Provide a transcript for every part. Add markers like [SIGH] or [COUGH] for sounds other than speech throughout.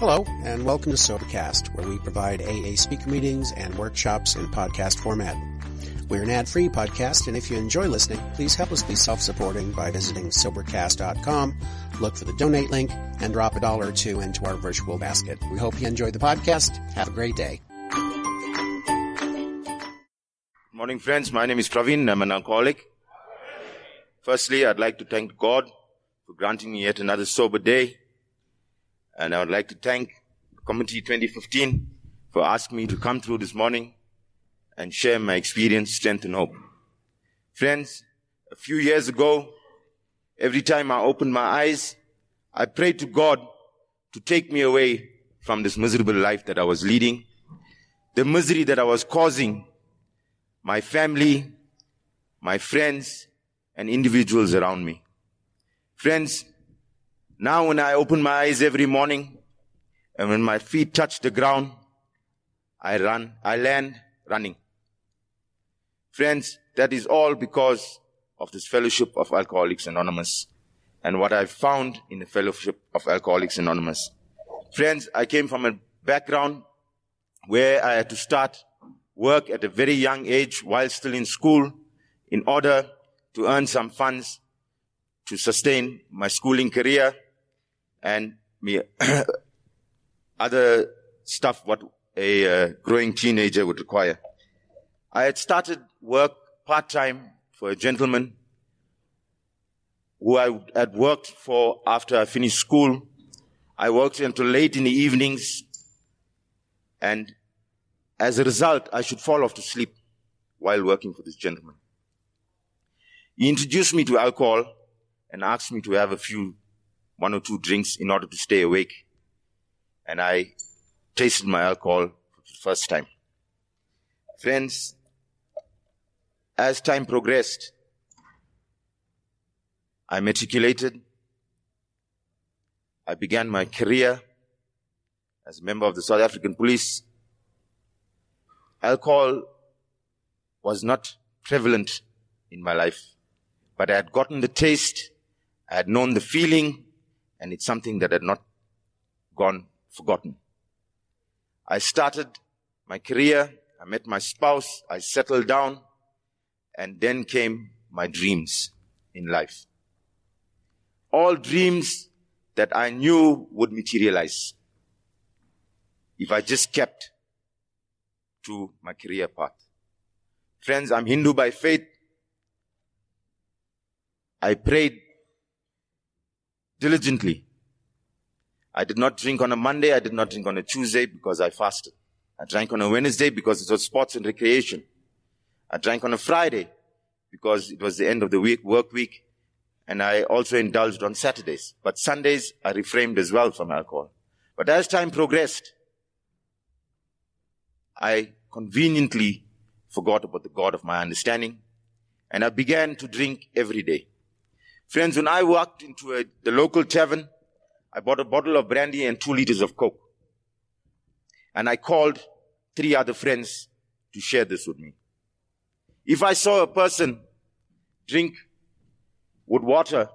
Hello, and welcome to Sobercast, where we provide AA speaker meetings and workshops in podcast format. We're an ad-free podcast, and if you enjoy listening, please help us be self-supporting by visiting Sobercast.com, look for the donate link, and drop a dollar or two into our virtual basket. We hope you enjoy the podcast. Have a great day. Morning, friends. My name is Praveen. I'm an alcoholic. Firstly, I'd like to thank God for granting me yet another sober day. And I would like to thank Committee 2015 for asking me to come through this morning and share my experience, strength, and hope. Friends, a few years ago, every time I opened my eyes, I prayed to God to take me away from this miserable life that I was leading, the misery that I was causing my family, my friends, and individuals around me. Friends, now when I open my eyes every morning and when my feet touch the ground, I run, I land running. Friends, that is all because of this fellowship of Alcoholics Anonymous and what I've found in the fellowship of Alcoholics Anonymous. Friends, I came from a background where I had to start work at a very young age while still in school in order to earn some funds to sustain my schooling career and me [COUGHS] other stuff what a uh, growing teenager would require. I had started work part time for a gentleman who I had worked for after I finished school. I worked until late in the evenings and as a result, I should fall off to sleep while working for this gentleman. He introduced me to alcohol and asked me to have a few one or two drinks in order to stay awake. And I tasted my alcohol for the first time. Friends, as time progressed, I matriculated. I began my career as a member of the South African police. Alcohol was not prevalent in my life, but I had gotten the taste, I had known the feeling, and it's something that had not gone forgotten. I started my career, I met my spouse, I settled down, and then came my dreams in life. All dreams that I knew would materialize if I just kept to my career path. Friends, I'm Hindu by faith. I prayed diligently. I did not drink on a Monday. I did not drink on a Tuesday because I fasted. I drank on a Wednesday because it was sports and recreation. I drank on a Friday because it was the end of the week, work week. And I also indulged on Saturdays. But Sundays I refrained as well from alcohol. But as time progressed, I conveniently forgot about the God of my understanding and I began to drink every day. Friends, when I walked into a, the local tavern, I bought a bottle of brandy and two liters of Coke. And I called three other friends to share this with me. If I saw a person drink with water,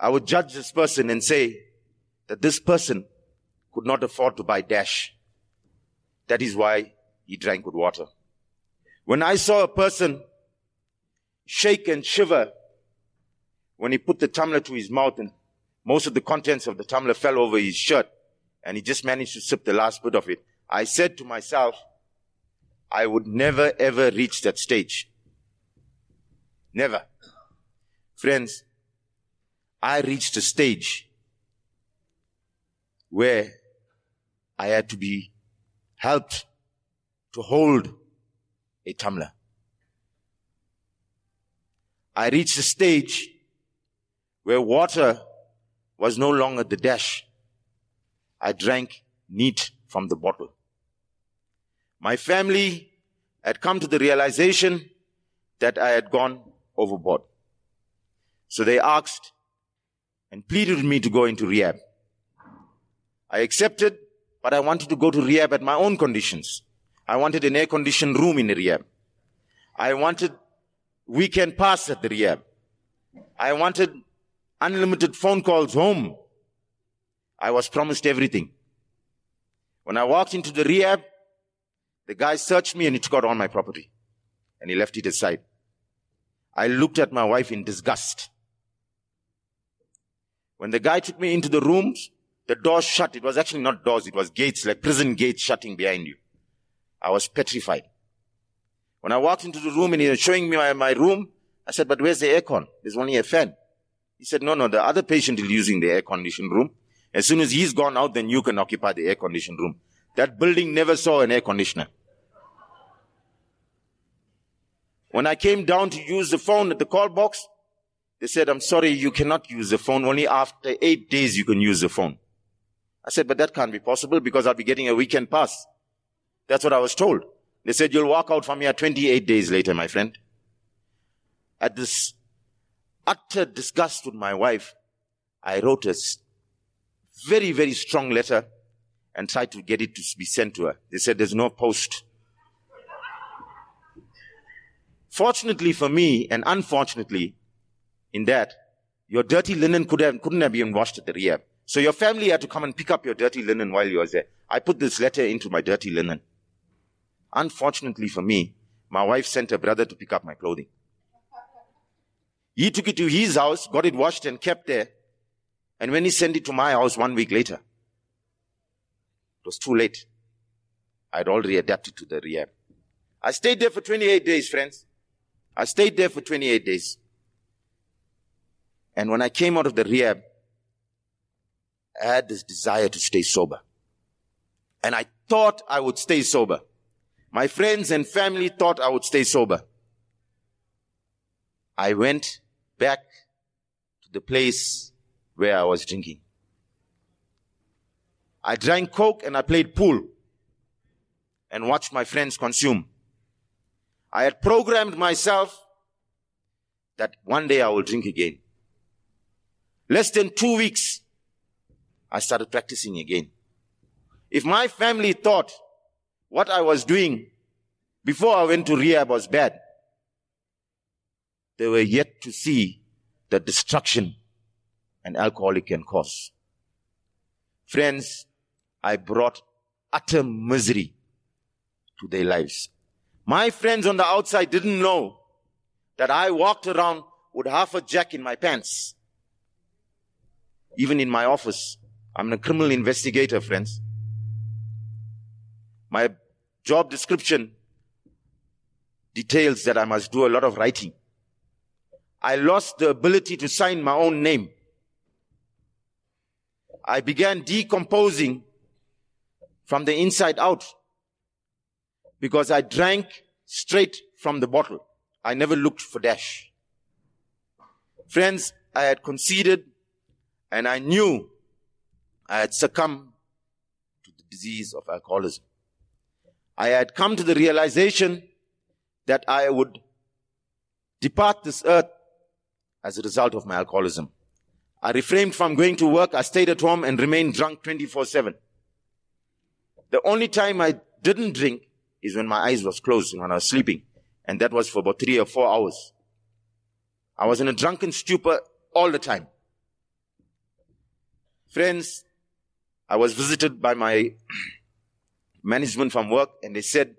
I would judge this person and say that this person could not afford to buy dash. That is why he drank with water. When I saw a person shake and shiver when he put the tumbler to his mouth and most of the contents of the tumbler fell over his shirt and he just managed to sip the last bit of it. I said to myself, I would never ever reach that stage. Never. Friends, I reached a stage where I had to be helped to hold a tumbler. I reached a stage where water was no longer the dash. I drank neat from the bottle. My family had come to the realization that I had gone overboard. So they asked and pleaded with me to go into rehab. I accepted, but I wanted to go to rehab at my own conditions. I wanted an air conditioned room in the rehab. I wanted weekend pass at the rehab. I wanted unlimited phone calls home. I was promised everything, When I walked into the rehab, the guy searched me and he took out all my property and he left it aside. I looked at my wife in disgust. When the guy took me into the rooms, the doors shut. It was actually not doors, it was gates, like prison gates shutting behind you. I was petrified. When I walked into the room and he was showing me my, my room, I said, but where's the aircon? There's only a fan. He said, no, no, the other patient is using the air conditioned room. As soon as he's gone out, then you can occupy the air conditioned room. That building never saw an air conditioner. When I came down to use the phone at the call box, they said, I'm sorry, you cannot use the phone. Only after eight days you can use the phone. I said, but that can't be possible because I'll be getting a weekend pass. That's what I was told. They said, you'll walk out from here 28 days later, my friend. At this utter disgust with my wife, I wrote a very, very strong letter and tried to get it to be sent to her. They said, there's no post. Fortunately for me, and unfortunately, in that, your dirty linen could have, couldn't have been washed at the rehab. So your family had to come and pick up your dirty linen while you were there. I put this letter into my dirty linen. Unfortunately for me, my wife sent her brother to pick up my clothing. He took it to his house, got it washed and kept there. And when he sent it to my house one week later, it was too late. I'd already adapted to the rehab. I stayed there for 28 days, friends. I stayed there for 28 days. And when I came out of the rehab, I had this desire to stay sober. And I thought I would stay sober. My friends and family thought I would stay sober. I went back to the place where I was drinking. I drank coke and I played pool and watched my friends consume. I had programmed myself that one day I will drink again. Less than two weeks, I started practicing again. If my family thought what I was doing before I went to rehab was bad. They were yet to see the destruction an alcoholic can cause. Friends, I brought utter misery to their lives. My friends on the outside didn't know that I walked around with half a jack in my pants. Even in my office, I'm a criminal investigator, friends. My job description details that I must do a lot of writing. I lost the ability to sign my own name. I began decomposing from the inside out because I drank straight from the bottle. I never looked for dash. Friends, I had conceded and I knew I had succumbed to the disease of alcoholism. I had come to the realization that I would depart this earth as a result of my alcoholism. I refrained from going to work. I stayed at home and remained drunk 24-7. The only time I didn't drink is when my eyes was closed and when I was sleeping. And that was for about three or four hours. I was in a drunken stupor all the time. Friends, I was visited by my [CLEARS THROAT] management from work and they said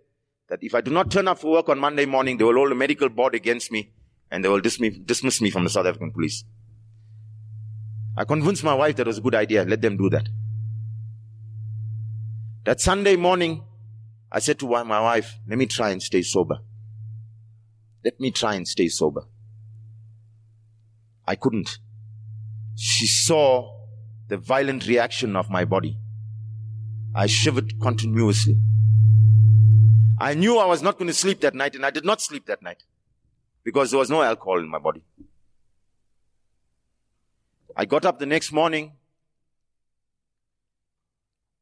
that if I do not turn up for work on Monday morning, they will hold a medical board against me and they will dismiss me from the South African police. I convinced my wife that was a good idea. Let them do that. That Sunday morning, I said to my wife, let me try and stay sober. Let me try and stay sober. I couldn't. She saw the violent reaction of my body. I shivered continuously. I knew I was not going to sleep that night and I did not sleep that night because there was no alcohol in my body. I got up the next morning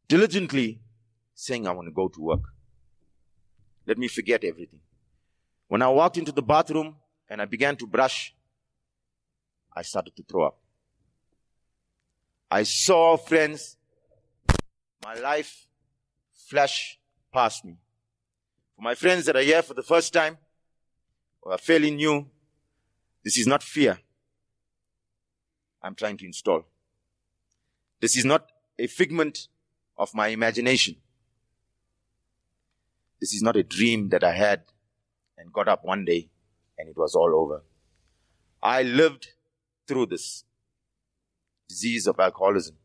diligently saying I want to go to work. Let me forget everything. When I walked into the bathroom and I began to brush, I started to throw up. I saw friends my life flash past me. For my friends that are here for the first time or are fairly new, this is not fear I'm trying to install. This is not a figment of my imagination. This is not a dream that I had and got up one day and it was all over. I lived through this disease of alcoholism.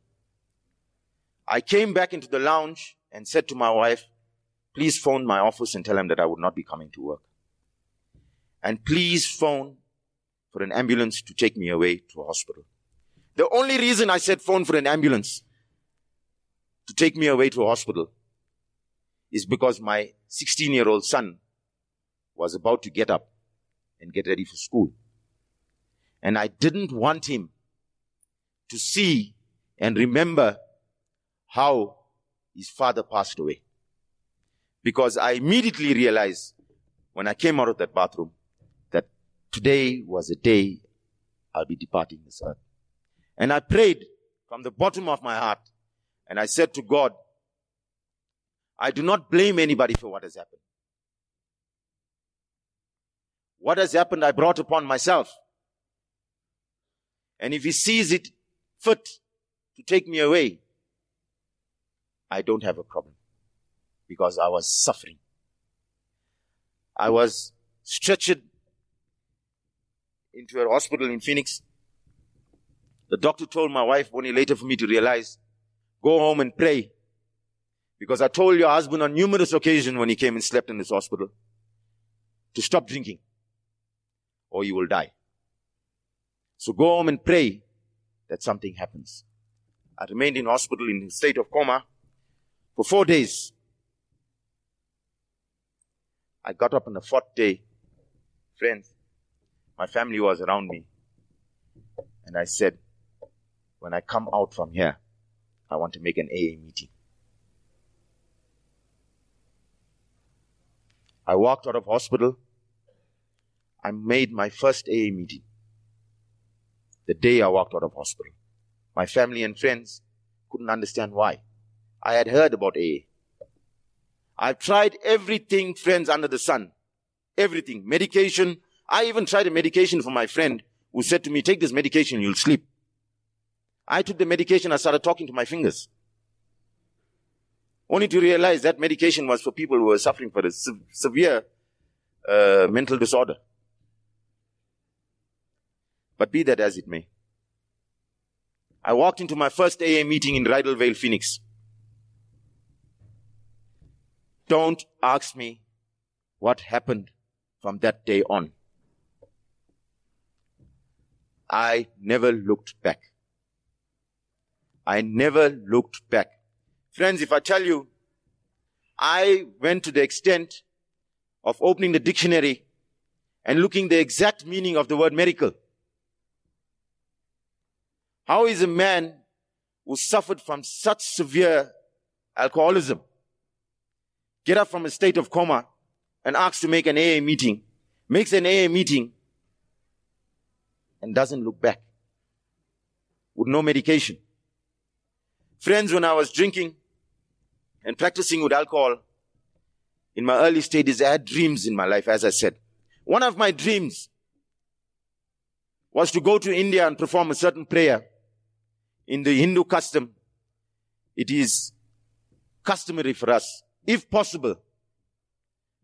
I came back into the lounge and said to my wife, please phone my office and tell them that I would not be coming to work. And please phone for an ambulance to take me away to a hospital. The only reason I said phone for an ambulance to take me away to a hospital is because my 16 year old son was about to get up and get ready for school. And I didn't want him to see and remember how his father passed away. Because I immediately realized when I came out of that bathroom today was a day I'll be departing this earth. And I prayed from the bottom of my heart and I said to God, I do not blame anybody for what has happened. What has happened, I brought upon myself. And if he sees it fit to take me away, I don't have a problem because I was suffering. I was stretched into a hospital in Phoenix. The doctor told my wife only later for me to realize, go home and pray. Because I told your husband on numerous occasions when he came and slept in this hospital to stop drinking or you will die. So go home and pray that something happens. I remained in hospital in a state of coma for four days. I got up on the fourth day. Friends, my family was around me. And I said, when I come out from here, I want to make an AA meeting. I walked out of hospital. I made my first AA meeting the day I walked out of hospital. My family and friends couldn't understand why. I had heard about AA. I've tried everything, friends, under the sun. Everything. Medication. I even tried a medication for my friend who said to me, take this medication, you'll sleep. I took the medication, I started talking to my fingers. Only to realize that medication was for people who were suffering from a se- severe uh, mental disorder. But be that as it may. I walked into my first AA meeting in Rydal Vale, Phoenix. Don't ask me what happened from that day on. I never looked back. I never looked back. Friends, if I tell you, I went to the extent of opening the dictionary and looking the exact meaning of the word miracle. How is a man who suffered from such severe alcoholism get up from a state of coma and asks to make an AA meeting, makes an AA meeting and doesn't look back with no medication? Friends, when I was drinking and practicing with alcohol in my early stages, I had dreams in my life, as I said. One of my dreams was to go to India and perform a certain prayer. In the Hindu custom, it is customary for us, if possible,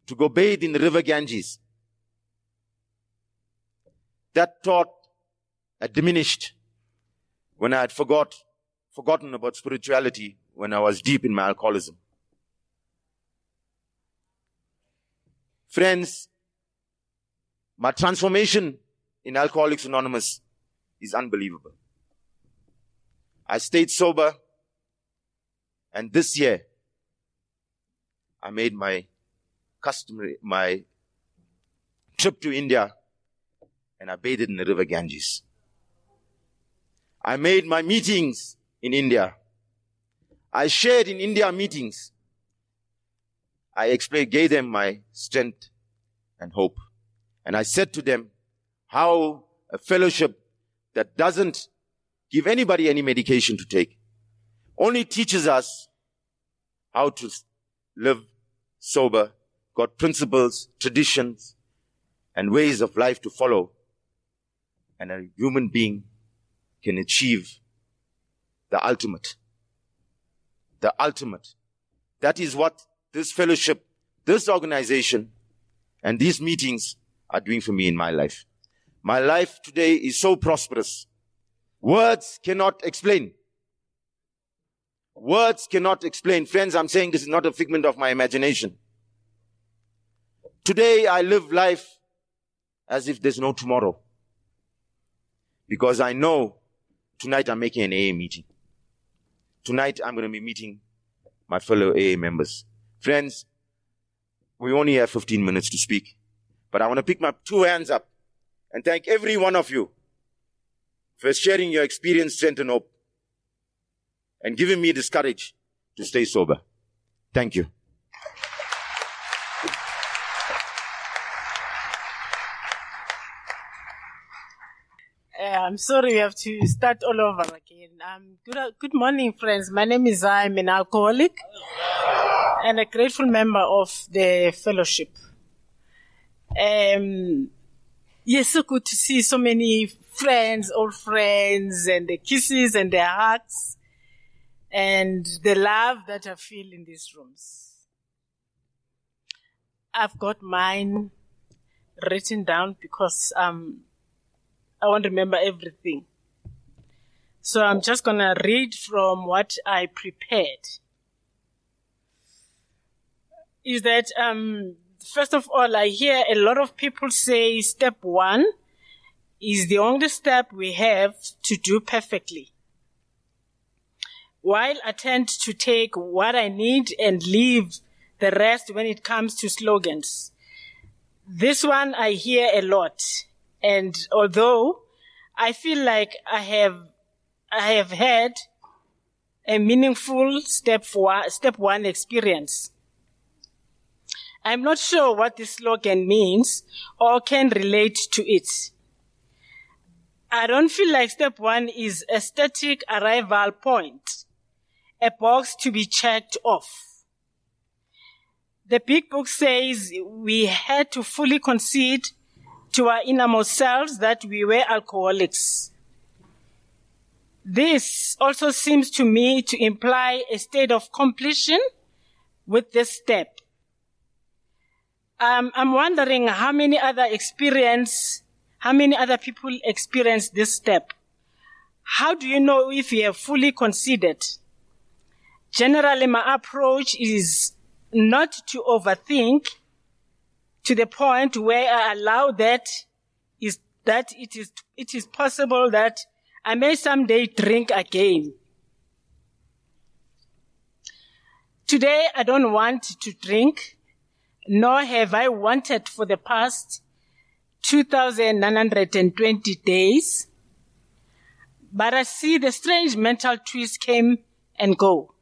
to go bathe in the river Ganges. That thought had diminished when I had forgot forgotten about spirituality when I was deep in my alcoholism. Friends, my transformation in Alcoholics Anonymous is unbelievable. I stayed sober and this year I made my customary, my trip to India and I bathed in the river Ganges. I made my meetings in India. I shared in India meetings. I explained, gave them my strength and hope. And I said to them how a fellowship that doesn't give anybody any medication to take only teaches us how to live sober, got principles, traditions, and ways of life to follow. And a human being can achieve the ultimate. The ultimate. That is what this fellowship this organization and these meetings are doing for me in my life. My life today is so prosperous. Words cannot explain. Words cannot explain. Friends, I'm saying this is not a figment of my imagination. Today I live life as if there's no tomorrow. Because I know tonight I'm making an AA meeting. Tonight I'm going to be meeting my fellow AA members. Friends, we only have 15 minutes to speak, but I want to pick my two hands up and thank every one of you for sharing your experience, strength, and hope and giving me this courage to stay sober. Thank you. Uh, I'm sorry we have to start all over again. Um, good, good morning, friends. My name is I'm an alcoholic and a grateful member of the fellowship. Um, yes, so good to see so many friends, old friends, and the kisses and the hugs and the love that I feel in these rooms. I've got mine written down because um, I won't remember everything. So I'm just going to read from what I prepared. Is that, um, first of all, I hear a lot of people say step one is the only step we have to do perfectly. While I tend to take what I need and leave the rest when it comes to slogans. This one I hear a lot. And although I feel like I have, I have had a meaningful step one, step one experience. I'm not sure what this slogan means or can relate to it. I don't feel like step one is a static arrival point, a box to be checked off. The big book says we had to fully concede to our innermost selves that we were alcoholics. This also seems to me to imply a state of completion with this step. Um, I'm wondering how many other experience, how many other people experience this step. How do you know if you have fully considered? Generally, my approach is not to overthink to the point where I allow that is that it is it is possible that I may someday drink again. Today I don't want to drink nor have I wanted for the past 2,920 days. But I see the strange mental twists came and go.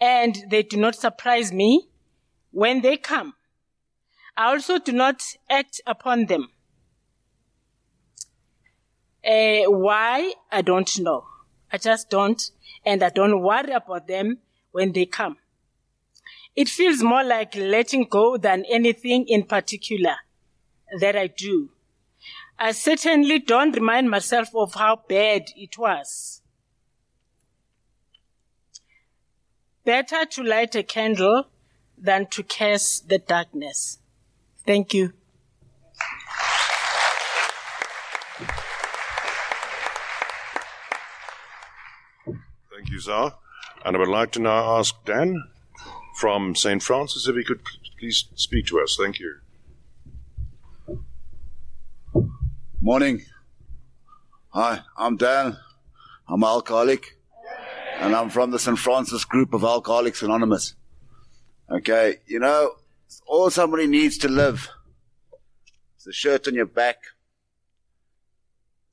And they do not surprise me when they come. I also do not act upon them. Uh, why? I don't know. I just don't, and I don't worry about them when they come. It feels more like letting go than anything in particular that I do. I certainly don't remind myself of how bad it was. Better to light a candle than to curse the darkness. Thank you. Thank you, Zar. And I would like to now ask Dan from St. Francis if he could please speak to us. Thank you. Morning. Hi, I'm Dan. I'm an alcoholic. And I'm from the St. Francis group of Alcoholics Anonymous. Okay, you know, all somebody needs to live is a shirt on your back,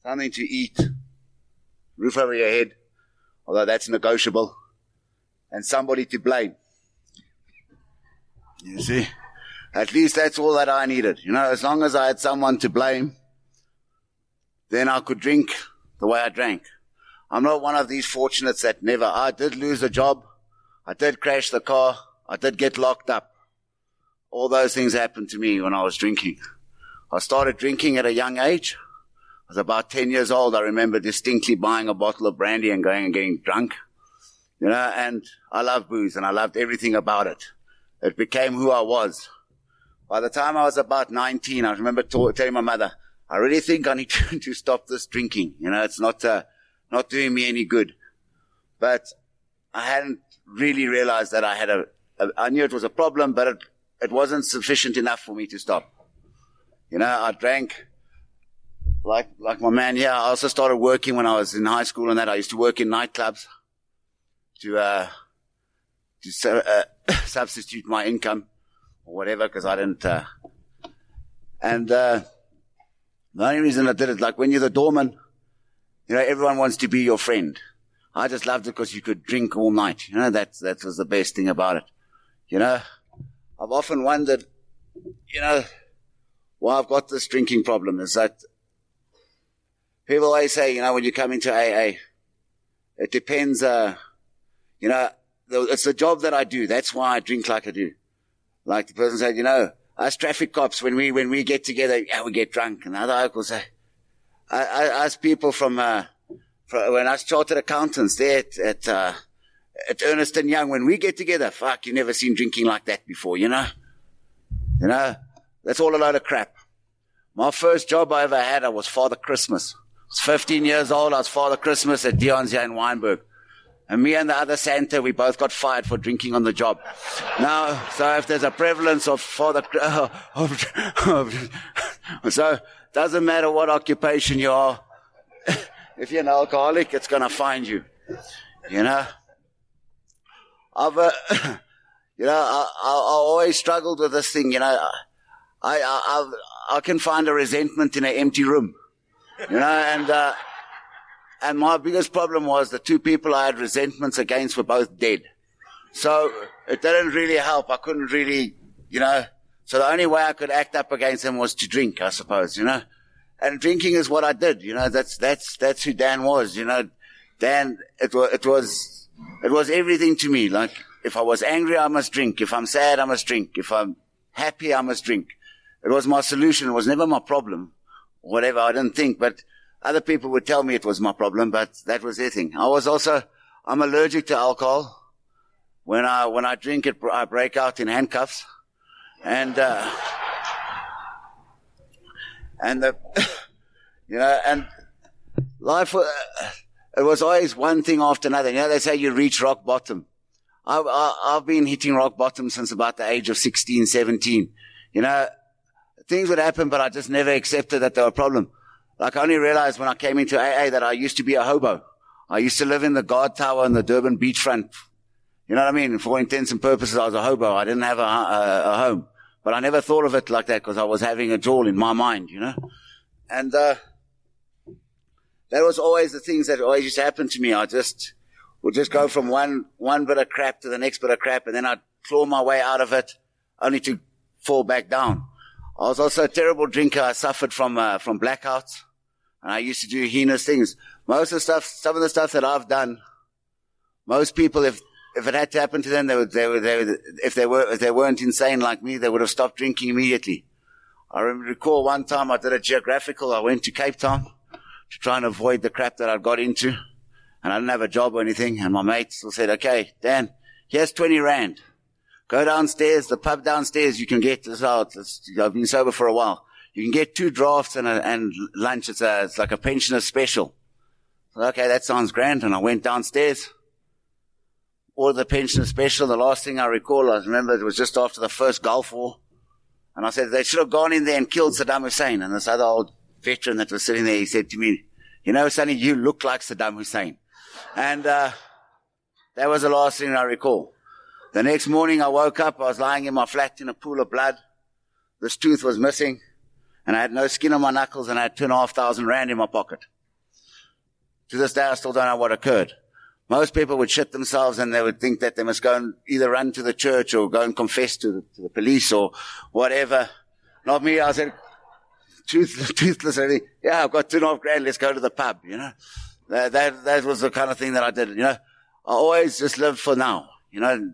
something to eat, roof over your head, although that's negotiable, and somebody to blame. You see? At least that's all that I needed. You know, as long as I had someone to blame, then I could drink the way I drank. I'm not one of these fortunates that never, I did lose a job. I did crash the car. I did get locked up. All those things happened to me when I was drinking. I started drinking at a young age. I was about 10 years old. I remember distinctly buying a bottle of brandy and going and getting drunk. You know, and I love booze and I loved everything about it. it became who I was. By the time I was about 19, I remember t- telling my mother, I really think I need to, [LAUGHS] to stop this drinking. You know, it's not, uh, not doing me any good. But I hadn't really realized that I had a, a I knew it was a problem, but it, it wasn't sufficient enough for me to stop. You know, I drank like, like my man here. I also started working when I was in high school and that. I used to work in nightclubs to, uh, to uh, [COUGHS] substitute my income or whatever because I didn't. Uh, and uh, the only reason I did it, like when you're the doorman, you know, everyone wants to be your friend. I just loved it because you could drink all night. You know, that that was the best thing about it. You know, I've often wondered, you know, why I've got this drinking problem is that people always say, you know, when you come into AA, it depends. Uh, you know, it's the job that I do. That's why I drink like I do. Like the person said, you know, us traffic cops, when we, when we get together, yeah, we get drunk. And other uncles say, I, I, us people from, uh, from, when us chartered accountants there at, at, uh, at Ernst and Young, when we get together, fuck, you never seen drinking like that before, you know? You know, that's all a load of crap. My first job I ever had, I was Father Christmas. I was 15 years old. I was Father Christmas at Dion's here in Wynberg. And me and the other Santa, we both got fired for drinking on the job. Now, so if there's a prevalence of father, uh, [LAUGHS] of, of, [LAUGHS] so doesn't matter what occupation you are. [LAUGHS] if you're an alcoholic, it's going to find you. You know? I've, uh, [COUGHS] you know, I, I, I, always struggled with this thing, you know. I, I, I, I can find a resentment in an empty room. You know, and, uh, and my biggest problem was the two people I had resentments against were both dead. So it didn't really help. I couldn't really, you know, so the only way I could act up against them was to drink, I suppose, you know. And drinking is what I did, you know, that's, that's, that's who Dan was, you know. Dan, it was, it was, it was everything to me. Like, if I was angry, I must drink. If I'm sad, I must drink. If I'm happy, I must drink. It was my solution. It was never my problem. Whatever, I didn't think, but other people would tell me it was my problem, but that was their thing. I was also, I'm allergic to alcohol. When I, when I drink it, I break out in handcuffs. And, uh, and the, [COUGHS] you know, and life, uh, it was always one thing after another. You know, they say you reach rock bottom. I've, I've been hitting rock bottom since about the age of 16, 17. You know, things would happen, but I just never accepted that they were a problem. Like I only realized when I came into AA that I used to be a hobo. I used to live in the guard tower in the Durban beachfront. You know what I mean? For intents and purposes, I was a hobo. I didn't have a, a, a home, but I never thought of it like that because I was having a drawl in my mind, you know? And, uh, that was always the things that always used to happen to me. I just would just go from one, one bit of crap to the next bit of crap and then I'd claw my way out of it only to fall back down. I was also a terrible drinker. I suffered from, uh, from blackouts. And I used to do heinous things. Most of the stuff, some of the stuff that I've done, most people, if, if it had to happen to them, they would, they would, they would, if they were, if they weren't insane like me, they would have stopped drinking immediately. I recall one time I did a geographical. I went to Cape Town to try and avoid the crap that I'd got into. And I didn't have a job or anything. And my mates said, okay, Dan, here's 20 rand. Go downstairs, the pub downstairs, you can get this out. I've been sober for a while. You can get two drafts and, a, and lunch. It's, a, it's like a pensioner special. So, Okay, that sounds grand. And I went downstairs. Ordered the pensioner special. The last thing I recall, I remember it was just after the first Gulf War. And I said, they should have gone in there and killed Saddam Hussein. And this other old veteran that was sitting there, he said to me, you know, Sonny, you look like Saddam Hussein. And, uh, that was the last thing I recall. The next morning I woke up, I was lying in my flat in a pool of blood. This tooth was missing and I had no skin on my knuckles and I had two and a half thousand rand in my pocket. To this day, I still don't know what occurred. Most people would shit themselves and they would think that they must go and either run to the church or go and confess to the, to the police or whatever. Not me. I said, toothless, toothless. Yeah, I've got two and a half grand. Let's go to the pub. You know, that, that, that was the kind of thing that I did. You know, I always just lived for now. You know,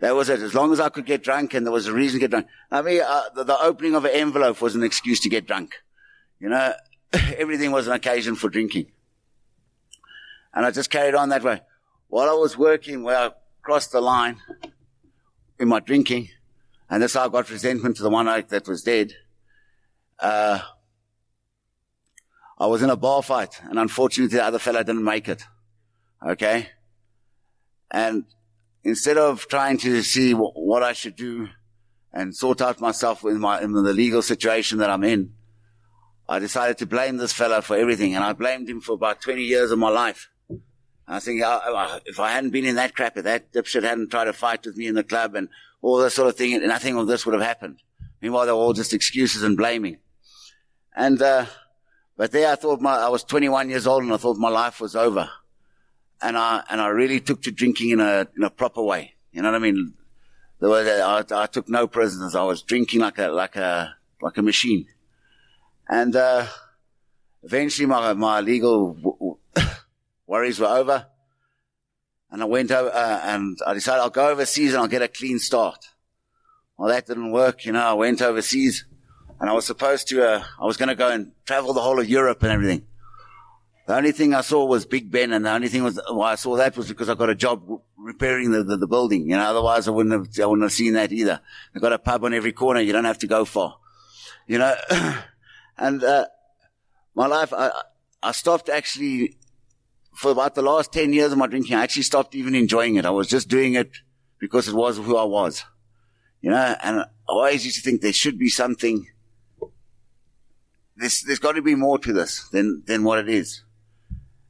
that was it. As long as I could get drunk and there was a reason to get drunk. I mean, uh, the, the, opening of an envelope was an excuse to get drunk. You know, [LAUGHS] everything was an occasion for drinking. And I just carried on that way. While I was working, where I crossed the line in my drinking, And that's how I got resentment to the one that was dead. Uh, I was in a bar fight and unfortunately the other fella didn't make it. Okay. And instead of trying to see w- what I should do and sort out myself in my, in the legal situation that I'm in, I decided to blame this fella for everything. And I blamed him for about 20 years of my life. And I think uh, if I hadn't been in that crap, if that dipshit hadn't tried to fight with me in the club and all that sort of thing, nothing of this would have happened. Meanwhile, they were all just excuses and blaming. And, uh, but there I thought my, I was 21 years old and I thought my life was over. And I, and I really took to drinking in a, in a proper way. You know what I mean? There was, I, I took no prisoners. I was drinking like a, like a, like a machine. And, uh, eventually my, my legal w- w- [COUGHS] worries were over. And I went over, uh, and I decided I'll go overseas and I'll get a clean start. Well, that didn't work. You know, I went overseas and I was supposed to, uh, I was going to go and travel the whole of Europe and everything. The only thing I saw was Big Ben, and the only thing was why I saw that was because I got a job repairing the, the, the, building. You know, otherwise I wouldn't have I wouldn't have seen that either. They've got a pub on every corner. You don't have to go far. You know, [COUGHS] and uh, my life, I I stopped actually for about the last ten years of my drinking. I actually stopped even enjoying it. I was just doing it because it was who I was. You know, and I always used to think there should be something there's, there's got to be more to this than, than what it is.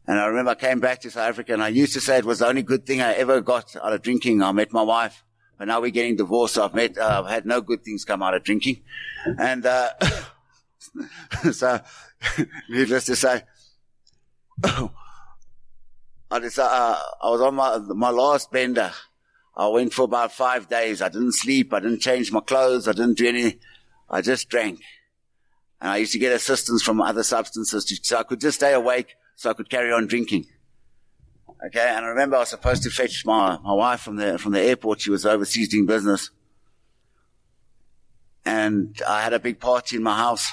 And I remember I came back to South Africa and I used to say it was the only good thing I ever got out of drinking. I met my wife, but now we're getting divorced. So I've met, uh, I've had no good things come out of drinking. And, uh, [LAUGHS] so [LAUGHS] needless to say, [COUGHS] I just, uh, I was on my, my last bender. I went for about five days. I didn't sleep. I didn't change my clothes. I didn't do any. I just drank. And I used to get assistance from other substances to, so I could just stay awake so I could carry on drinking. Okay. And I remember I was supposed to fetch my, my wife from the, from the airport. She was overseas doing business. And I had a big party in my house.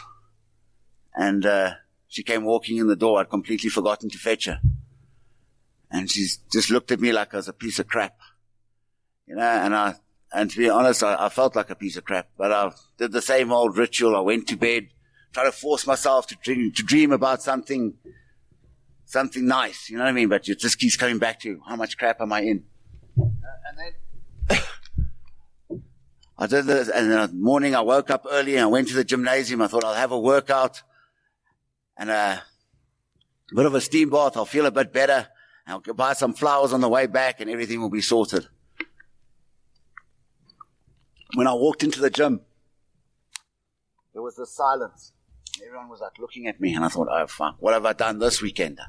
And, uh, she came walking in the door. I'd completely forgotten to fetch her. And she just looked at me like I was a piece of crap. You know, and I, and to be honest, I, I felt like a piece of crap, but I did the same old ritual. I went to bed, try to force myself to dream, to dream about something, something nice. You know what I mean? But it just keeps coming back to you, how much crap am I in? Uh, and then [COUGHS] I did this, and in the morning I woke up early and I went to the gymnasium. I thought I'll have a workout and a bit of a steam bath. I'll feel a bit better. I'll buy some flowers on the way back and everything will be sorted. When I walked into the gym, there was a silence. Everyone was like looking at me, and I thought, "Oh fuck, what have I done this weekend?"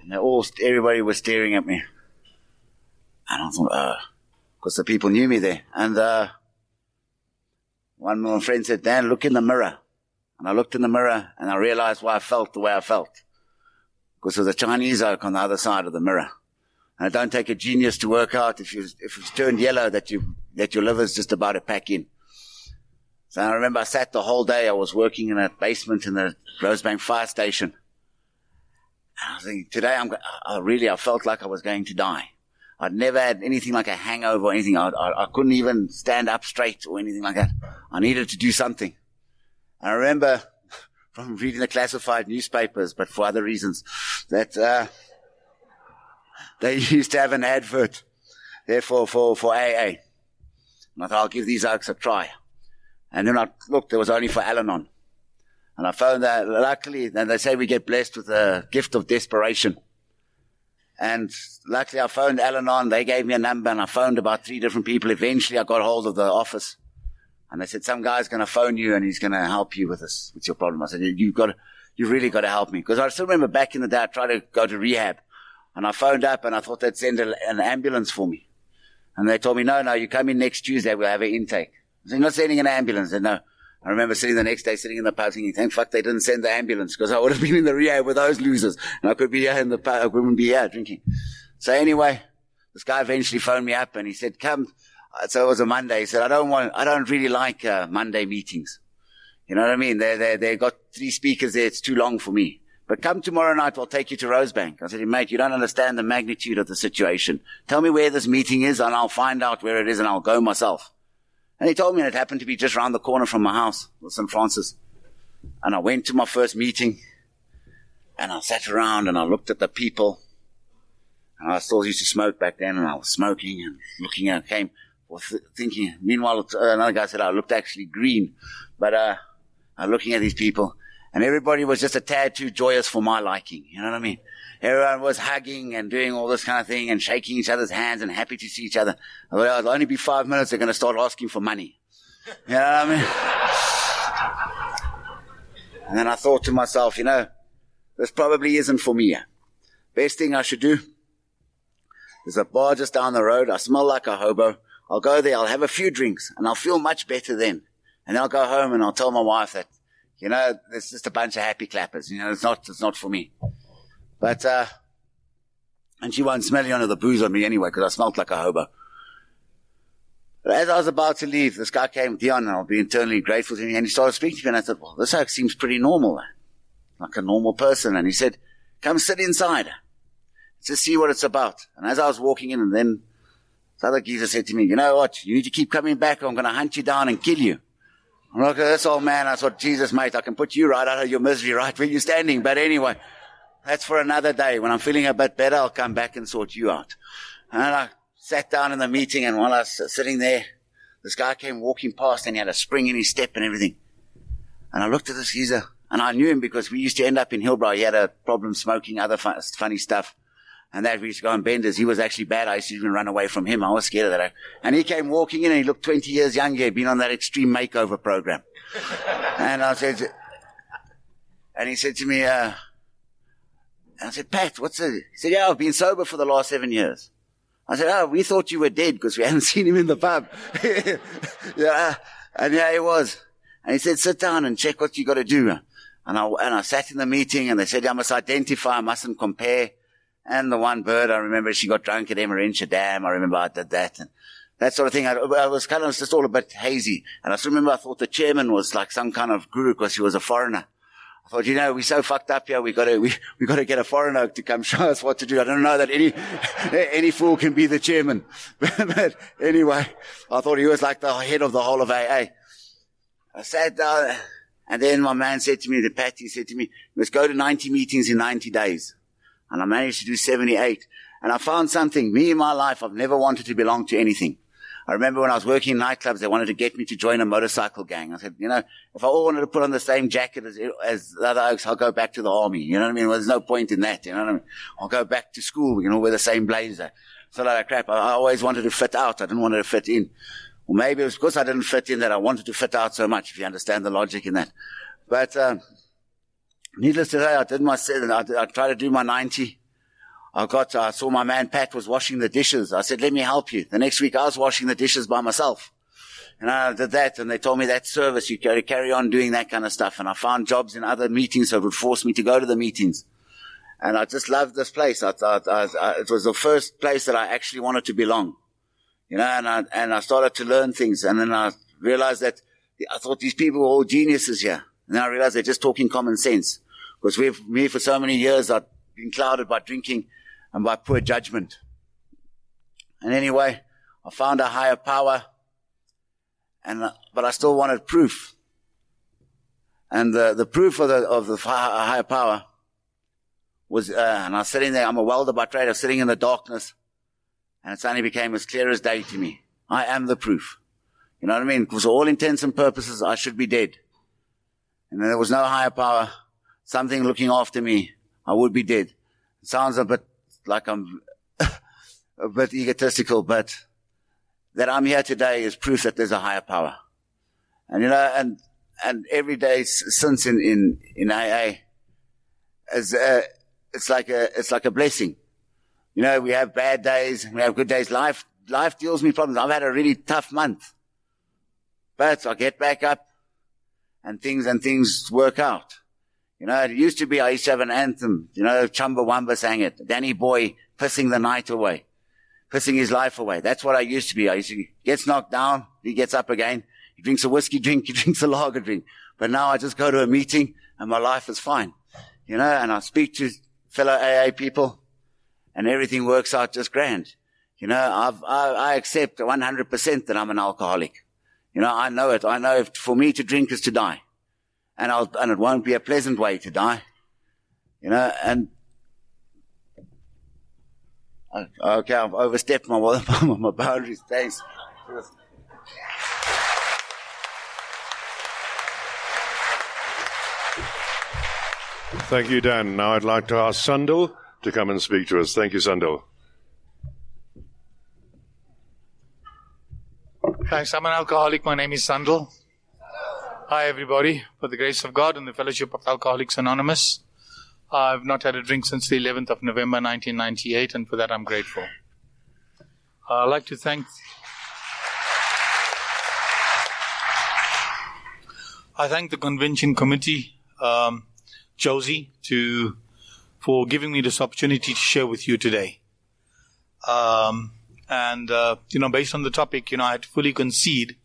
And they all, everybody was staring at me, and I thought, "Oh," because the people knew me there. And uh, one of my friends said, "Dan, look in the mirror." And I looked in the mirror, and I realized why I felt the way I felt, because there was a Chinese oak on the other side of the mirror. And it don't take a genius to work out if you if it's turned yellow that you that your liver's just about to pack in. So I remember I sat the whole day. I was working in a basement in the Rosebank fire station. And I was thinking, today I'm, I really, I felt like I was going to die. I'd never had anything like a hangover or anything. I, I, I couldn't even stand up straight or anything like that. I needed to do something. And I remember [LAUGHS] from reading the classified newspapers, but for other reasons, that, uh, they [LAUGHS] used to have an advert there for, for, for AA. And I thought, I'll give these oaks a try. And then I looked, there was only for Al Anon. And I found that luckily, and they say we get blessed with a gift of desperation. And luckily I phoned Al Anon, they gave me a number and I phoned about three different people. Eventually I got hold of the office and they said, some guy's going to phone you and he's going to help you with this, with your problem. I said, you've got you really got to help me. Cause I still remember back in the day, I tried to go to rehab and I phoned up and I thought they'd send a, an ambulance for me. And they told me, no, no, you come in next Tuesday, we'll have an intake. I said, not sending an ambulance. They no. I remember sitting the next day, sitting in the pub thinking, thank fuck they didn't send the ambulance because I would have [LAUGHS] been in the rehab with those losers and I could be here in the pub, I wouldn't be here drinking. So anyway, this guy eventually phoned me up and he said, come. So it was a Monday. He said, I don't want, I don't really like uh, Monday meetings. You know what I mean? They, they, they got three speakers there. It's too long for me. But come tomorrow night, I'll take you to Rosebank. I said, mate, you don't understand the magnitude of the situation. Tell me where this meeting is and I'll find out where it is and I'll go myself. And he told me it happened to be just round the corner from my house, with St. Francis. And I went to my first meeting and I sat around and I looked at the people. And I still used to smoke back then and I was smoking and looking at, came, th- thinking, meanwhile, another guy said I looked actually green, but, uh, I was looking at these people and everybody was just a tad too joyous for my liking. You know what I mean? Everyone was hugging and doing all this kind of thing and shaking each other's hands and happy to see each other. Well, oh, it'll only be five minutes. They're going to start asking for money. You know what I mean? And then I thought to myself, you know, this probably isn't for me. Best thing I should do there's a bar just down the road. I smell like a hobo. I'll go there. I'll have a few drinks and I'll feel much better then. And I'll go home and I'll tell my wife that, you know, it's just a bunch of happy clappers. You know, it's not, it's not for me. But, uh, and she won't smell any of the booze on me anyway because I smelt like a hobo. But as I was about to leave, this guy came, Dion, and I'll be eternally grateful to him. And he started speaking to me and I said, well, this guy seems pretty normal. Like a normal person. And he said, come sit inside to see what it's about. And as I was walking in, and then this other geezer said to me, you know what? You need to keep coming back or I'm going to hunt you down and kill you. I'm like, this old man. I thought, Jesus, mate, I can put you right out of your misery right where you're standing. But anyway, that's for another day. When I'm feeling a bit better, I'll come back and sort you out. And I sat down in the meeting and while I was sitting there, this guy came walking past and he had a spring in his step and everything. And I looked at this geezer and I knew him because we used to end up in Hillbrow. He had a problem smoking other fun, funny stuff. And that we used to go on benders. He was actually bad. I used to even run away from him. I was scared of that. And he came walking in and he looked 20 years younger. He'd been on that extreme makeover program. [LAUGHS] and I said, and he said to me, uh, I said, Pat, what's it? He said, yeah, I've been sober for the last seven years. I said, oh, we thought you were dead because we hadn't [LAUGHS] seen him in the pub. [LAUGHS] yeah. And yeah, he was. And he said, sit down and check what you got to do. And I, and I sat in the meeting and they said, I must identify, I mustn't compare. And the one bird, I remember she got drunk at Emmarentia Dam. I remember I did that and that sort of thing. I, I was kind of just all a bit hazy. And I still remember I thought the chairman was like some kind of guru because he was a foreigner. I thought, you know, we're so fucked up here. We got to, we, we got to get a foreigner to come show us what to do. I don't know that any, [LAUGHS] any fool can be the chairman. [LAUGHS] but anyway, I thought he was like the head of the whole of AA. I sat down and then my man said to me, the Patty said to me, let's go to 90 meetings in 90 days. And I managed to do 78. And I found something. Me in my life, I've never wanted to belong to anything. I remember when I was working in nightclubs, they wanted to get me to join a motorcycle gang. I said, you know, if I all wanted to put on the same jacket as, as the other oaks, I'll go back to the army. You know what I mean? Well, there's no point in that. You know what I mean? I'll go back to school. We can all wear the same blazer. So like crap. I, I always wanted to fit out. I didn't want to fit in. Or maybe it was because I didn't fit in that I wanted to fit out so much, if you understand the logic in that. But, um, needless to say, I did my, I, I tried to do my 90. I got, I saw my man Pat was washing the dishes. I said, let me help you. The next week I was washing the dishes by myself. And I did that and they told me that service, you got carry on doing that kind of stuff. And I found jobs in other meetings that would force me to go to the meetings. And I just loved this place. I I, I, it was the first place that I actually wanted to belong. You know, and I, and I started to learn things. And then I realized that I thought these people were all geniuses here. And then I realized they're just talking common sense. Because we've, me for so many years, I've been clouded by drinking and by poor judgment. And anyway, I found a higher power, and uh, but I still wanted proof. And the the proof of the of the higher power was, uh, and I was sitting there. I'm a welder by trade. I was sitting in the darkness, and it suddenly became as clear as day to me. I am the proof. You know what I mean? Because all intents and purposes, I should be dead. And there was no higher power, something looking after me. I would be dead. It sounds a bit like I'm [LAUGHS] a bit egotistical, but that I'm here today is proof that there's a higher power. And you know, and, and every day since in, in, in AA, is, uh, it's like a, it's like a blessing. You know, we have bad days, we have good days. Life, life deals me problems. I've had a really tough month, but I get back up and things and things work out. You know, it used to be I used to have an anthem, you know, Chumbawamba sang it. Danny Boy pissing the night away, pissing his life away. That's what I used to be. I used to gets knocked down, he gets up again, he drinks a whiskey drink, he [LAUGHS] drinks a lager drink. But now I just go to a meeting and my life is fine. You know, and I speak to fellow AA people and everything works out just grand. You know, I've, I, I accept 100% that I'm an alcoholic. You know, I know it. I know for me to drink is to die. And I'll, and it won't be a pleasant way to die. You know, and okay, I've overstepped [LAUGHS] my, my boundaries. Thanks. Thank you, Dan. Now I'd like to ask Sandal to come and speak to us. Thank you, Sandal. Thanks. I'm an alcoholic. My name is Sandal. Hi, everybody. For the grace of God and the fellowship of Alcoholics Anonymous, I've not had a drink since the 11th of November 1998, and for that I'm grateful. I'd like to thank. I thank the convention committee, um, Josie, to for giving me this opportunity to share with you today. Um, and uh, you know, based on the topic, you know, I had to fully concede.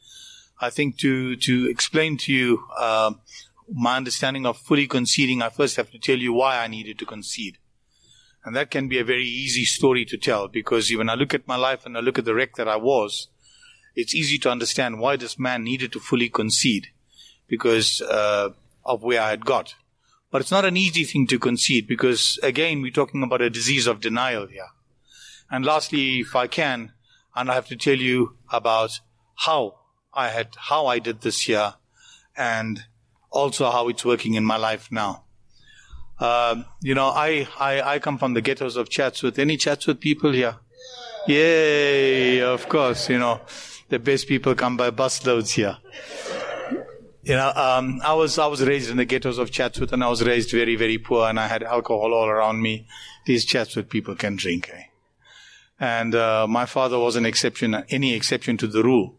I think to to explain to you uh, my understanding of fully conceding, I first have to tell you why I needed to concede. And that can be a very easy story to tell because when I look at my life and I look at the wreck that I was, it's easy to understand why this man needed to fully concede because uh, of where I had got. But it's not an easy thing to concede because, again, we're talking about a disease of denial here. And lastly, if I can, and I have to tell you about how I had, how I did this year, and also how it's working in my life now. Um, you know, I, I, I come from the ghettos of Chatsworth. Any Chatsworth people here? Yay, of course, you know, the best people come by busloads here. You know, um, I was I was raised in the ghettos of Chatsworth, and I was raised very very poor, and I had alcohol all around me. These Chatsworth people can drink, eh? and uh, my father was an exception, any exception to the rule.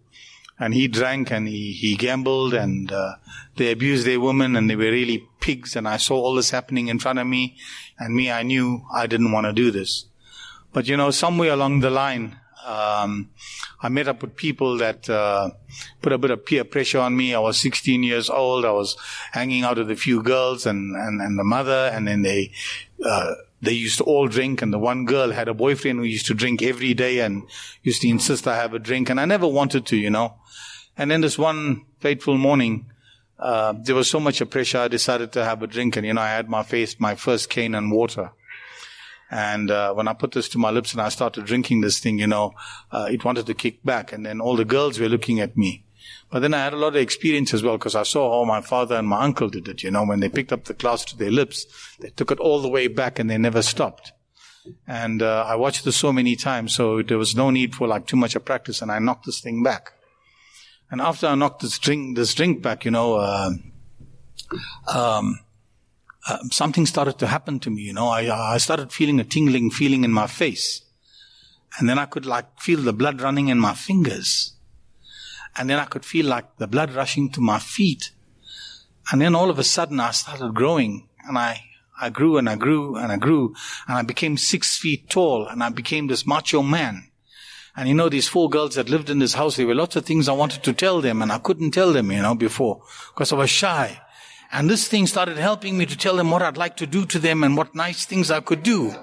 And he drank and he, he gambled and uh, they abused their women and they were really pigs. And I saw all this happening in front of me. And me, I knew I didn't want to do this. But you know, somewhere along the line, um, I met up with people that uh, put a bit of peer pressure on me. I was 16 years old. I was hanging out with a few girls and, and, and the mother, and then they uh, they used to all drink and the one girl had a boyfriend who used to drink every day and used to insist I have a drink and I never wanted to, you know. And then this one fateful morning, uh, there was so much pressure I decided to have a drink and, you know, I had my face, my first cane and water. And uh, when I put this to my lips and I started drinking this thing, you know, uh, it wanted to kick back. And then all the girls were looking at me. But then I had a lot of experience as well because I saw how my father and my uncle did it. You know, when they picked up the glass to their lips, they took it all the way back and they never stopped. And uh, I watched this so many times, so there was no need for like too much of practice, and I knocked this thing back. And after I knocked this drink, this drink back, you know, uh, um, uh, something started to happen to me. You know, I I started feeling a tingling feeling in my face, and then I could like feel the blood running in my fingers. And then I could feel like the blood rushing to my feet. And then all of a sudden I started growing and I, I grew and I grew and I grew and I became six feet tall and I became this macho man. And you know, these four girls that lived in this house, there were lots of things I wanted to tell them and I couldn't tell them, you know, before because I was shy. And this thing started helping me to tell them what I'd like to do to them and what nice things I could do.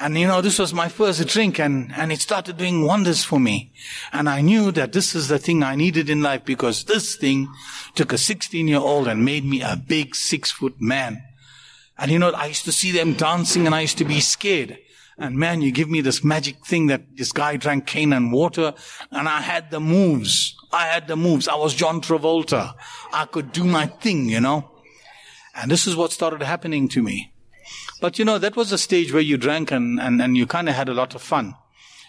And you know, this was my first drink and, and it started doing wonders for me. And I knew that this is the thing I needed in life because this thing took a 16 year old and made me a big six foot man. And you know, I used to see them dancing and I used to be scared. And man, you give me this magic thing that this guy drank cane and water and I had the moves. I had the moves. I was John Travolta. I could do my thing, you know. And this is what started happening to me. But you know, that was a stage where you drank and, and, and you kind of had a lot of fun.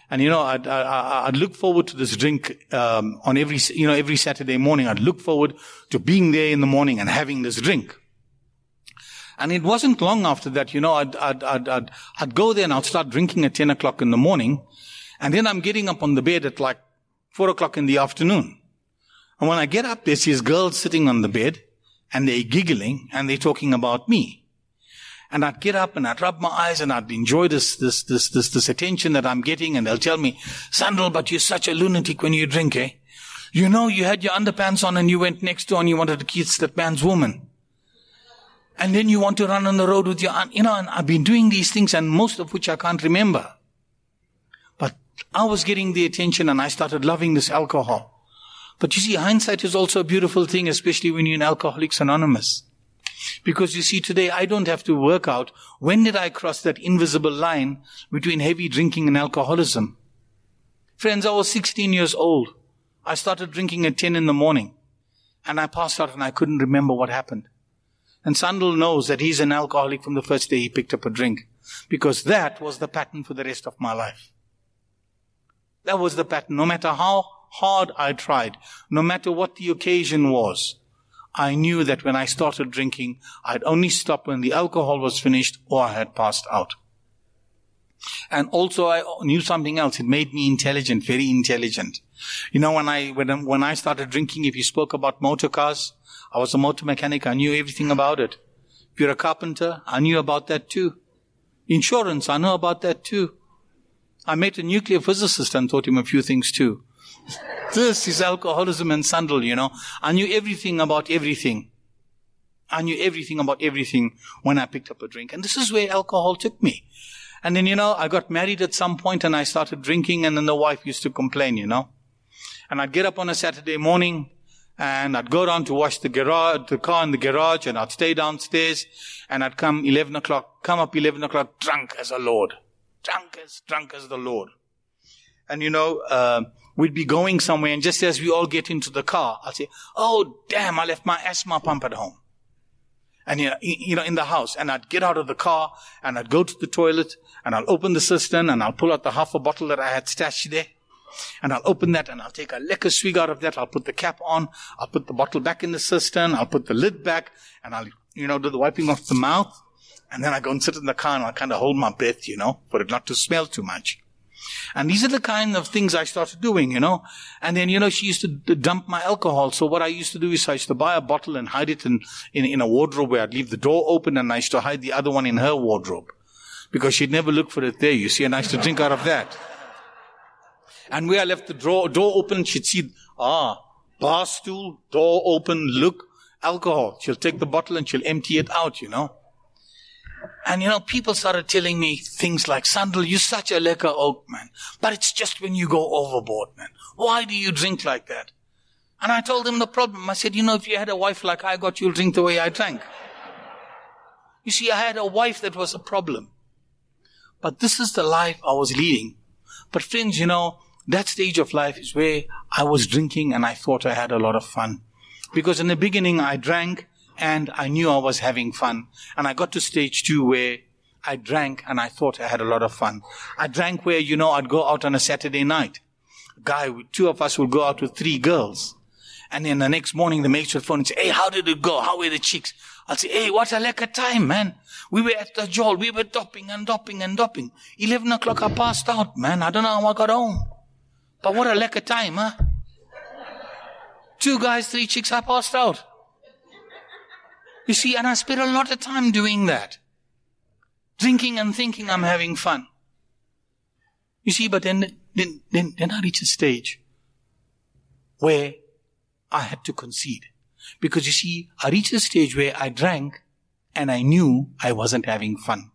And you know, I'd, I, I'd look forward to this drink um, on every, you know, every Saturday morning. I'd look forward to being there in the morning and having this drink. And it wasn't long after that, you know, I'd, I'd, I'd, I'd, I'd go there and I'd start drinking at 10 o'clock in the morning. And then I'm getting up on the bed at like 4 o'clock in the afternoon. And when I get up, there's these girls sitting on the bed and they're giggling and they're talking about me. And I'd get up and I'd rub my eyes and I'd enjoy this, this, this, this, this attention that I'm getting. And they'll tell me, Sandal, but you're such a lunatic when you drink, eh? You know, you had your underpants on and you went next door and you wanted to kiss that man's woman. And then you want to run on the road with your aunt. You know, and I've been doing these things and most of which I can't remember. But I was getting the attention and I started loving this alcohol. But you see, hindsight is also a beautiful thing, especially when you're in Alcoholics Anonymous. Because you see, today I don't have to work out when did I cross that invisible line between heavy drinking and alcoholism. Friends, I was 16 years old. I started drinking at 10 in the morning and I passed out and I couldn't remember what happened. And Sandal knows that he's an alcoholic from the first day he picked up a drink because that was the pattern for the rest of my life. That was the pattern. No matter how hard I tried, no matter what the occasion was, I knew that when I started drinking, I'd only stop when the alcohol was finished or I had passed out. And also I knew something else. It made me intelligent, very intelligent. You know, when I, when, when I started drinking, if you spoke about motor cars, I was a motor mechanic. I knew everything about it. If you're a carpenter, I knew about that too. Insurance, I know about that too. I met a nuclear physicist and taught him a few things too. This is alcoholism and sandal, you know. I knew everything about everything. I knew everything about everything when I picked up a drink. And this is where alcohol took me. And then, you know, I got married at some point and I started drinking and then the wife used to complain, you know. And I'd get up on a Saturday morning and I'd go down to wash the garage, the car in the garage and I'd stay downstairs and I'd come 11 o'clock, come up 11 o'clock drunk as a Lord. Drunk as, drunk as the Lord. And you know, uh, we'd be going somewhere and just as we all get into the car, I'll say, oh damn, I left my asthma pump at home and you know, in the house, and I'd get out of the car and I'd go to the toilet and I'll open the cistern and I'll pull out the half a bottle that I had stashed there. And I'll open that and I'll take a liquor swig out of that. I'll put the cap on. I'll put the bottle back in the cistern. I'll put the lid back and I'll, you know, do the wiping off the mouth. And then I go and sit in the car and I'll kind of hold my breath, you know, for it not to smell too much. And these are the kind of things I started doing, you know. And then, you know, she used to dump my alcohol. So what I used to do is I used to buy a bottle and hide it in, in, in a wardrobe where I'd leave the door open and I used to hide the other one in her wardrobe. Because she'd never look for it there, you see, and I used to drink out of that. And where I left the door, door open, she'd see, ah, bar stool, door open, look, alcohol. She'll take the bottle and she'll empty it out, you know. And you know, people started telling me things like, Sandal, you're such a liquor oak, man. But it's just when you go overboard, man. Why do you drink like that? And I told them the problem. I said, you know, if you had a wife like I got, you'll drink the way I drank. You see, I had a wife that was a problem. But this is the life I was leading. But friends, you know, that stage of life is where I was drinking and I thought I had a lot of fun. Because in the beginning I drank and I knew I was having fun. And I got to stage two where I drank and I thought I had a lot of fun. I drank where, you know, I'd go out on a Saturday night. Guy, two of us would go out with three girls. And then the next morning the mates would phone and say, hey, how did it go? How were the chicks? I'd say, hey, what a lekker time, man. We were at the Joel. We were dopping and dopping and dopping. 11 o'clock I passed out, man. I don't know how I got home. But what a lekker time, huh? Two guys, three chicks, I passed out. You see, and I spent a lot of time doing that. Drinking and thinking I'm having fun. You see, but then, then, then, then I reached a stage where I had to concede. Because you see, I reached a stage where I drank and I knew I wasn't having fun.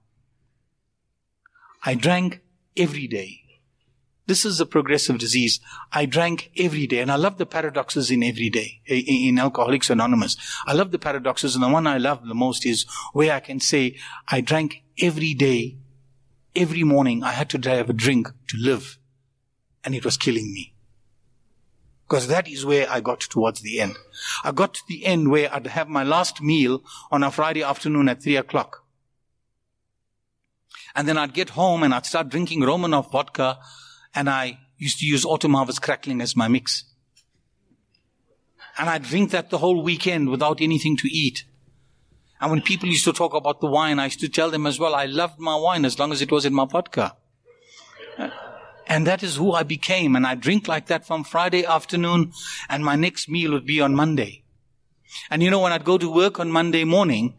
I drank every day. This is a progressive disease. I drank every day and I love the paradoxes in every day, eh, eh, in Alcoholics Anonymous. I love the paradoxes and the one I love the most is where I can say I drank every day, every morning I had to have a drink to live and it was killing me. Because that is where I got towards the end. I got to the end where I'd have my last meal on a Friday afternoon at three o'clock. And then I'd get home and I'd start drinking Romanov vodka and I used to use autumn harvest crackling as my mix. And I'd drink that the whole weekend without anything to eat. And when people used to talk about the wine, I used to tell them as well, I loved my wine as long as it was in my vodka. Uh, and that is who I became. And I drink like that from Friday afternoon and my next meal would be on Monday. And you know, when I'd go to work on Monday morning,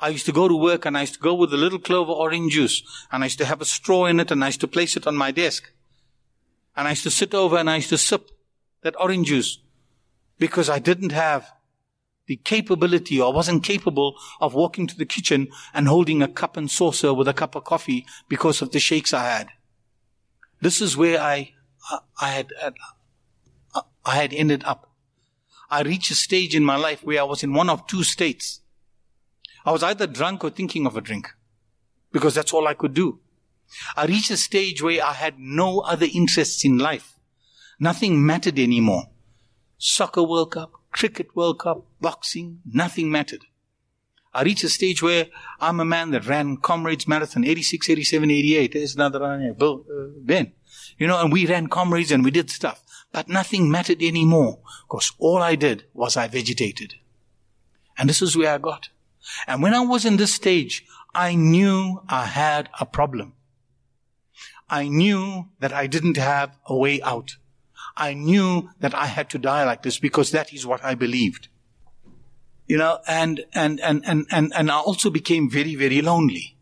I used to go to work and I used to go with a little clover orange juice and I used to have a straw in it and I used to place it on my desk. And I used to sit over and I used to sip that orange juice because I didn't have the capability or wasn't capable of walking to the kitchen and holding a cup and saucer with a cup of coffee because of the shakes I had. This is where I, I had, I had ended up. I reached a stage in my life where I was in one of two states. I was either drunk or thinking of a drink because that's all I could do. I reached a stage where I had no other interests in life. Nothing mattered anymore. Soccer World Cup, Cricket World Cup, boxing, nothing mattered. I reached a stage where I'm a man that ran Comrades Marathon 86, 87, 88. There's another one here, Bill, uh, Ben. You know, and we ran Comrades and we did stuff. But nothing mattered anymore because all I did was I vegetated. And this is where I got. And when I was in this stage, I knew I had a problem. I knew that I didn't have a way out. I knew that I had to die like this because that is what I believed you know, and, and, and, and, and, and I also became very, very lonely.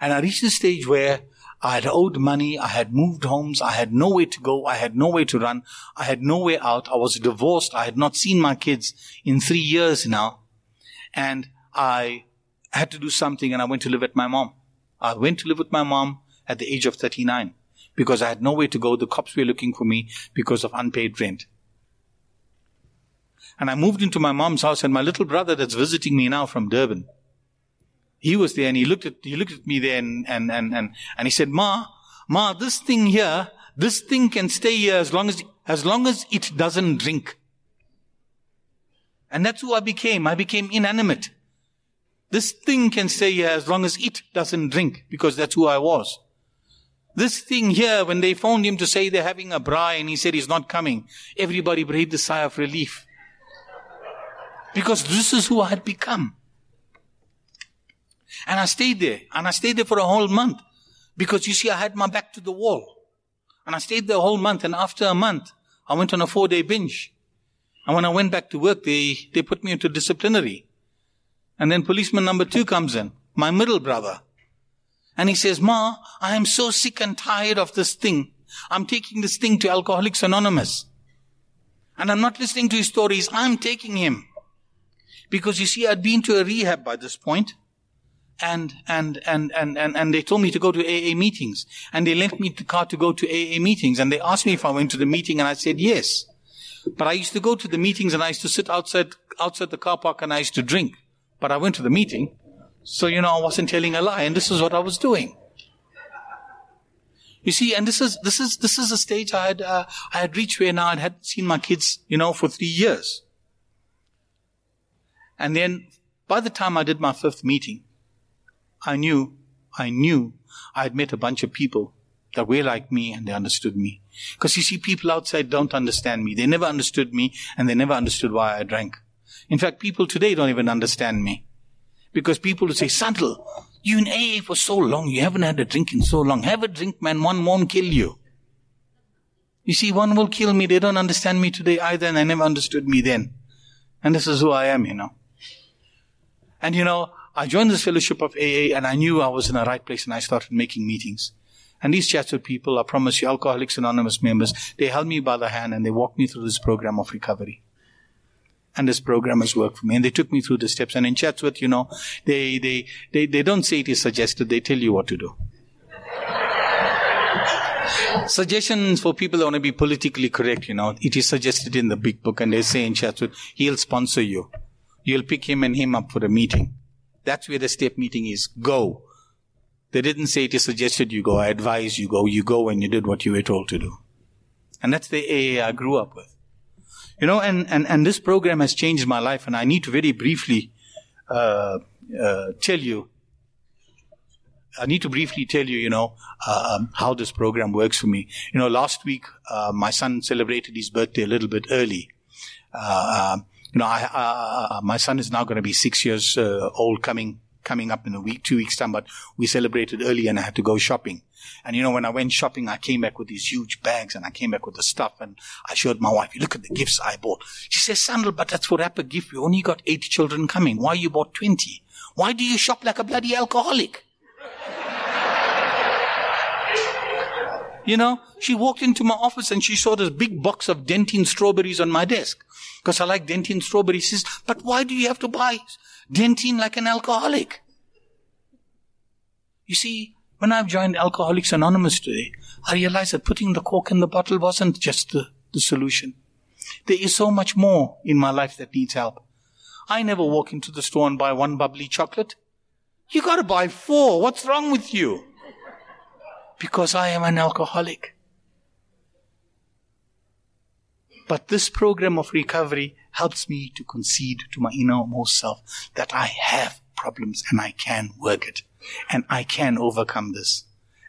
And I reached a stage where I had owed money, I had moved homes, I had nowhere to go, I had nowhere to run, I had nowhere out, I was divorced, I had not seen my kids in three years now, and I had to do something and I went to live with my mom. I went to live with my mom at the age of 39 because I had nowhere to go. The cops were looking for me because of unpaid rent. And I moved into my mom's house and my little brother that's visiting me now from Durban, he was there and he looked at, he looked at me there and, and, and, and, and he said, Ma, Ma, this thing here, this thing can stay here as long as, as long as it doesn't drink. And that's who I became. I became inanimate. This thing can stay here as long as it doesn't drink because that's who I was. This thing here, when they phoned him to say they're having a braai and he said he's not coming, everybody breathed a sigh of relief. Because this is who I had become. And I stayed there. And I stayed there for a whole month. Because you see, I had my back to the wall. And I stayed there a whole month. And after a month, I went on a four day binge. And when I went back to work, they, they put me into disciplinary. And then policeman number two comes in, my middle brother. And he says, Ma, I am so sick and tired of this thing. I'm taking this thing to Alcoholics Anonymous. And I'm not listening to his stories. I'm taking him. Because you see, I'd been to a rehab by this point, and, and, and, and, and, and they told me to go to AA meetings. And they lent me the car to go to AA meetings. And they asked me if I went to the meeting, and I said yes. But I used to go to the meetings and I used to sit outside, outside the car park and I used to drink. But I went to the meeting. So, you know, I wasn't telling a lie, and this is what I was doing. You see, and this is, this is, this is a stage I had, uh, I had reached where now I had seen my kids, you know, for three years. And then by the time I did my fifth meeting, I knew, I knew I had met a bunch of people that were like me and they understood me. Because you see, people outside don't understand me. They never understood me and they never understood why I drank. In fact, people today don't even understand me. Because people will say, Santal, you in AA for so long, you haven't had a drink in so long. Have a drink, man, one won't kill you. You see, one will kill me. They don't understand me today either and they never understood me then. And this is who I am, you know. And you know, I joined this fellowship of AA and I knew I was in the right place and I started making meetings. And these chats with people, I promise you, Alcoholics Anonymous members, they held me by the hand and they walked me through this program of recovery. And this program has worked for me. And they took me through the steps. And in chats with, you know, they, they, they, they don't say it is suggested, they tell you what to do. Suggestions for people who want to be politically correct, you know, it is suggested in the big book and they say in chats with, he'll sponsor you. You'll pick him and him up for a meeting. That's where the step meeting is. Go. They didn't say it is suggested you go. I advise you go. You go and you did what you were told to do. And that's the AA I grew up with. You know, and, and, and this program has changed my life and I need to very briefly, uh, uh, tell you, I need to briefly tell you, you know, um, how this program works for me. You know, last week, uh, my son celebrated his birthday a little bit early. Uh, um, you know, I, uh, my son is now going to be six years uh, old coming coming up in a week, two weeks time, but we celebrated early and I had to go shopping. And you know, when I went shopping, I came back with these huge bags and I came back with the stuff and I showed my wife, you look at the gifts I bought. She says, Sandal, but that's for wrap gift. We only got eight children coming. Why you bought 20? Why do you shop like a bloody alcoholic? You know, she walked into my office and she saw this big box of dentine strawberries on my desk because I like dentine strawberries. She says, but why do you have to buy dentine like an alcoholic? You see, when I've joined Alcoholics Anonymous today, I realized that putting the cork in the bottle wasn't just the, the solution. There is so much more in my life that needs help. I never walk into the store and buy one bubbly chocolate. You gotta buy four. What's wrong with you? Because I am an alcoholic. But this program of recovery helps me to concede to my innermost self that I have problems and I can work it and I can overcome this.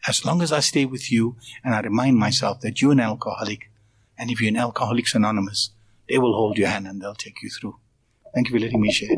As long as I stay with you and I remind myself that you're an alcoholic and if you're an Alcoholics Anonymous, they will hold your hand and they'll take you through. Thank you for letting me share.